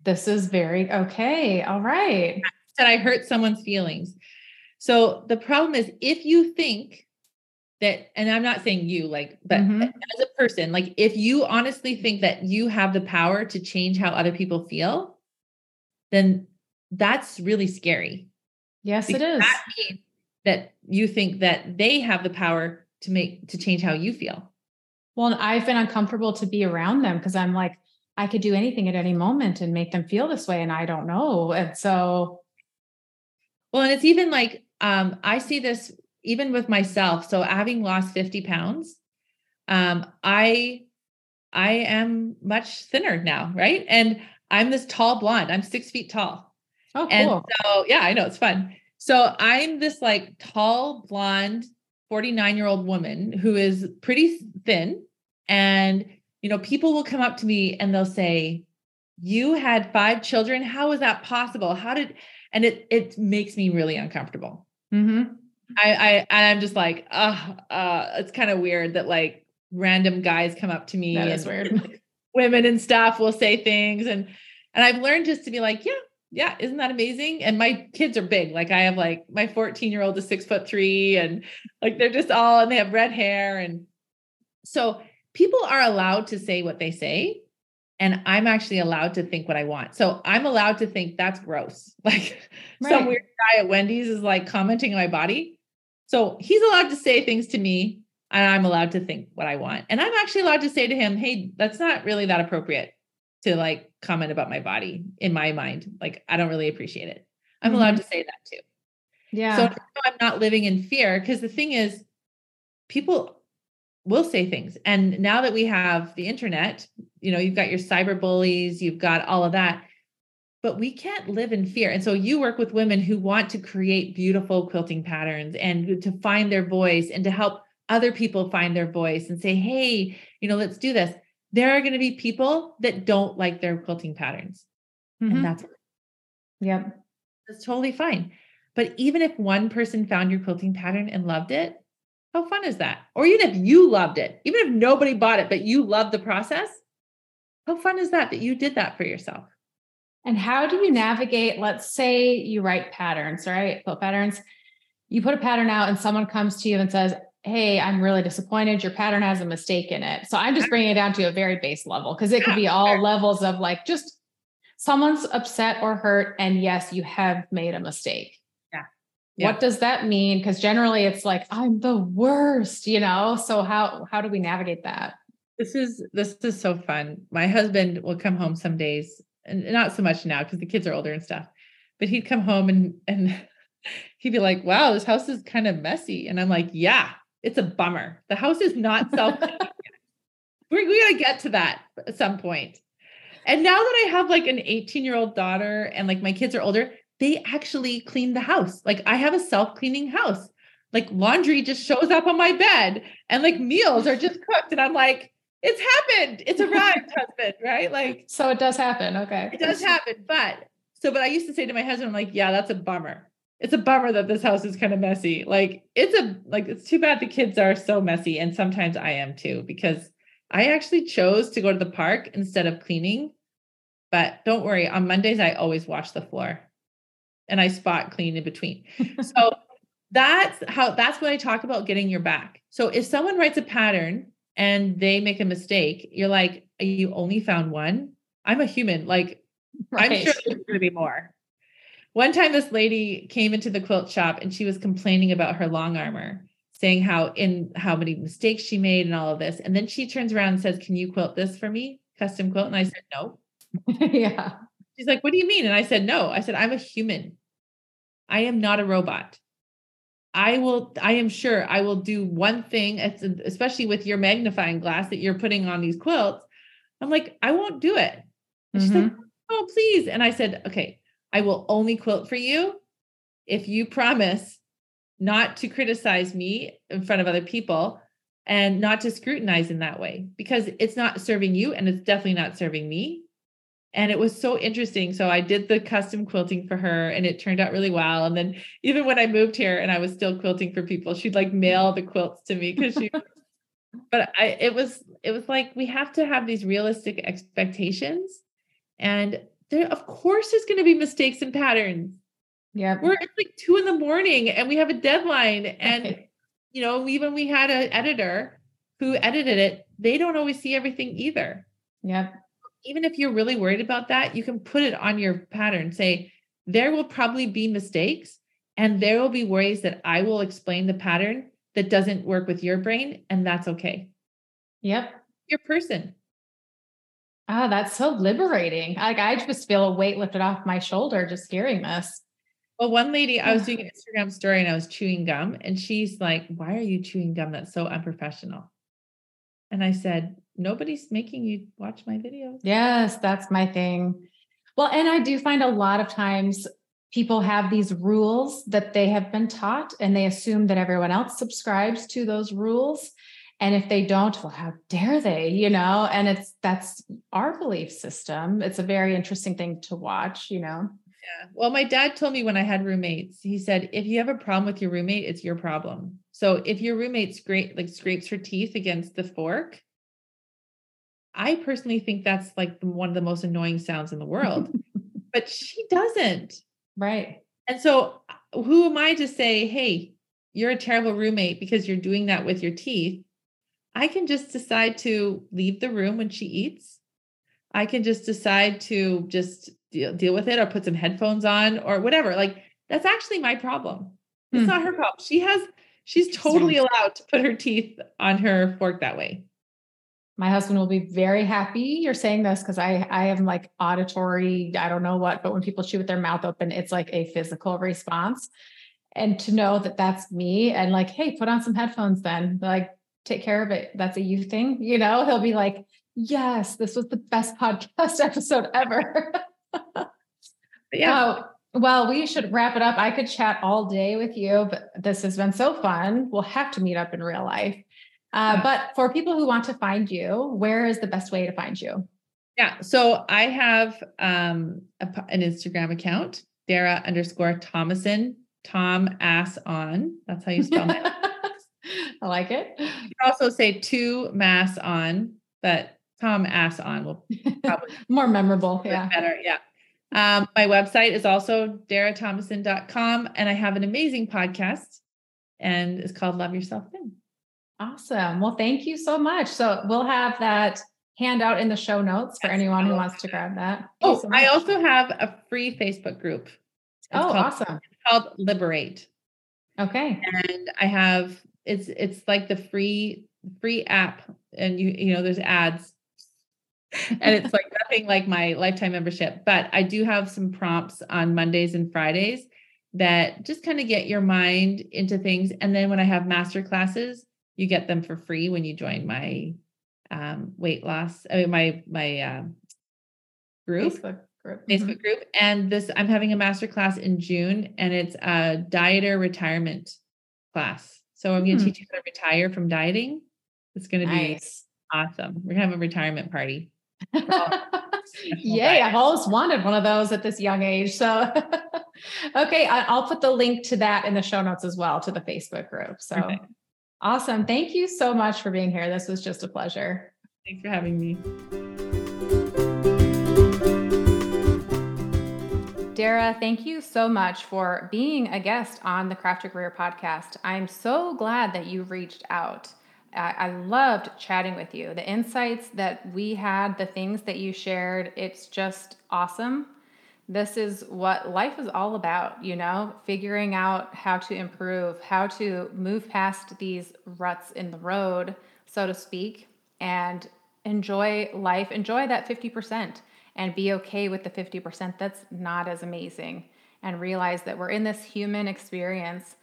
this is very okay. All right said I hurt someone's feelings. So the problem is if you think that, and I'm not saying you like, but Mhm. as a person, like if you honestly think that you have the power to change how other people feel, then that's really scary. Yes, it Because is. That means that you think that they have the power to make to change how you feel. Well, and I've been uncomfortable to be around them because I'm like, I could do anything at any moment and make them feel this way, and I don't know. And so, Well, and it's even like um, I see this even with myself. So having lost 50 pounds, um, I I am much thinner now, right? And I'm this tall blonde. I'm six feet tall. oh, cool. And so, yeah, I know it's fun. So I'm this like tall, blonde, 49 year old woman who is pretty thin. And, you know, people will come up to me and they'll say, You had five children. How is that possible? How did, and it, it makes me really uncomfortable. Hmm I, I, and I'm just like, uh, uh, it's kind of weird that like random guys come up to me That and weird. women and stuff will say things and and I've learned just to be like, yeah, yeah, isn't that amazing? And my kids are big. Like I have like my 14 year old is six foot three, and like they're just all and they have red hair. And so people are allowed to say what they say. And I'm actually allowed to think what I want. So I'm allowed to think that's gross. Like some weird guy at Wendy's is like commenting on my body. So he's allowed to say things to me and I'm allowed to think what I want. And I'm actually allowed to say to him, hey, that's not really that appropriate to like comment about my body in my mind. Like, I don't really appreciate it. I'm allowed mm-hmm. to say that too. Yeah. So I'm not living in fear because the thing is, people will say things. And now that we have the internet, you know, you've got your cyber bullies, you've got all of that, but we can't live in fear. And so you work with women who want to create beautiful quilting patterns and to find their voice and to help other people find their voice and say, hey, you know, let's do this. There are going to be people that don't like their quilting patterns. Mhm. And that's yep. that's totally fine. But even if one person found your quilting pattern and loved it, how fun is that? Or even if you loved it, even if nobody bought it, but you loved the process, how fun is that that you did that for yourself? And how do you navigate? Let's say you write patterns, right? Quilt patterns. You put a pattern out, and someone comes to you and says, Hey, I'm really disappointed. Your pattern has a mistake in it. So I'm just bringing it down to a very base level because it could be all levels of like just someone's upset or hurt. And yes, you have made a mistake. Yeah. What does that mean? Because generally it's like, I'm the worst, you know? So how how do we navigate that? This is this is so fun. My husband will come home some days, and not so much now because the kids are older and stuff. But he'd come home and and he'd be like, "Wow, this house is kind of messy," and I'm like, "Yeah, it's a bummer. The house is not self. We're we gotta get to that at some point." And now that I have like an 18 year old daughter and like my kids are older, they actually clean the house. Like I have a self cleaning house. Like laundry just shows up on my bed and like meals are just cooked. And I'm like, it's happened. It's arrived, husband, right? Like So it does happen. Okay. it does happen. But so, but I used to say to my husband, I'm like, yeah, that's a bummer. It's a bummer that this house is kind of messy. Like it's a like it's too bad the kids are so messy. And sometimes I am too, because I actually chose to go to the park instead of cleaning. But don't worry, on Mondays I always wash the floor and I spot clean in between. So that's how that's what I talk about getting your back. So if someone writes a pattern and they make a mistake, you're like, you only found one. I'm a human. Like I'm sure there's going to be more. One time, this lady came into the quilt shop and she was complaining about her long armer, saying how in how many mistakes she made and all of this. And then she turns around and says, "Can you quilt this for me, custom quilt?" And I said, "No." yeah. She's like, "What do you mean?" And I said, "No." I said, "I'm a human. I am not a robot. I will. I am sure I will do one thing, especially with your magnifying glass that you're putting on these quilts. I'm like, I won't do it." And she's like, mm-hmm. oh, please. And I said, okay, I will only quilt for you if you promise not to criticize me in front of other people and not to scrutinize in that way because it's not serving you and it's definitely not serving me. And it was so interesting. So I did the custom quilting for her and it turned out really well. And then even when I moved here and I was still quilting for people, she'd like mail the quilts to me because she but I it was it was like we have to have these realistic expectations and there, of course, there's going to be mistakes and patterns. Yeah. We're it's like two in the morning and we have a deadline. And you know, even we had an editor who edited it, they don't always see everything either. Yep. Even if you're really worried about that, you can put it on your pattern. Say, there will probably be mistakes and there will be ways that I will explain the pattern that doesn't work with your brain, and that's okay. Yep. Your person. Ah, that's so liberating. Like I just feel a weight lifted off my shoulder just hearing this. Well, one lady, I was doing an Instagram story and I was chewing gum, and she's like, Why are you chewing gum? That's so unprofessional. And I said, Nobody's making you watch my videos. Yes, that's my thing. Well, and I do find a lot of times people have these rules that they have been taught and they assume that everyone else subscribes to those rules. And if they don't, well, how dare they, you know? And it's that's our belief system. It's a very interesting thing to watch, you know? Yeah. Well, my dad told me when I had roommates, he said, if you have a problem with your roommate, it's your problem. So if your roommate scrape like scrapes her teeth against the fork, I personally think that's like one of the most annoying sounds in the world. but she doesn't. Right. And so uh, who am I to say, hey, you're a terrible roommate because you're doing that with your teeth? I can just decide to leave the room when she eats. I can just decide to just deal, deal with it or put some headphones on or whatever. Like that's actually my problem. It's hmm. not her problem. She has she's totally allowed to put her teeth on her fork that way my husband will be very happy you're saying this because I I am like auditory, I don't know what, but when people chew with their mouth open, it's like a physical response. And to know that that's me and like, hey, put on some headphones then, like take care of it. That's a you thing, you know, he'll be like, yes, this was the best podcast episode ever. yeah. Uh, well, we should wrap it up. I could chat all day with you, but this has been so fun. We'll have to meet up in real life. Uh, but for people who want to find you, where is the best way to find you? Yeah. So I have um, a, an Instagram account, Dara underscore Tomasson, Tom ass on. That's how you spell it. I like it. You can also say two mass on, but Tom ass on will probably more memorable. Yeah. Better. Yeah. Um, my website is also daratomasson.com and I have an amazing podcast and it's called Love Yourself Thin. Awesome. Well, thank you so much. So we'll have that handout in the show notes for anyone who wants to grab that. oh, so I also have a free Facebook group. It's oh, called, awesome. It's called Liberate. Okay. And I have it's it's like the free free app and you you know there's ads and it's like nothing like my lifetime membership but i do have some prompts on mondays and fridays that just kind of get your mind into things and then when i have master classes you get them for free when you join my um, weight loss. I mean, my my uh, group, Facebook group, Facebook mm-hmm. group, and this I'm having a master class in June, and it's a dieter retirement class. So I'm going to mm. teach you how to retire from dieting. It's going to be nice. awesome. We're going to have a retirement party. Yay! I've always wanted one of those at this young age. So, okay, I'll put the link to that in the show notes as well to the Facebook group. So. Perfect. Awesome. Thank you so much for being here. This was just a pleasure. Thanks for having me. Dara, thank you so much for being a guest on the Craft Your Career podcast. I'm so glad that you reached out. I, I loved chatting with you. The insights that we had, the things that you shared, it's just awesome this is what life is all about, you know, figuring out how to improve, how to move past these ruts in the road, so to speak, and enjoy life, enjoy that 50% and be okay with the 50% that's not as amazing and realize that we're in this human experience.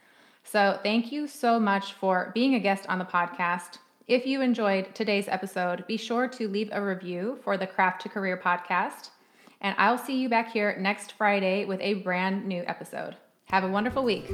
So, thank you so much for being a guest on the podcast. If you enjoyed today's episode, be sure to leave a review for the Craft to Career podcast and I'll see you back here next Friday with a brand new episode. Have a wonderful week.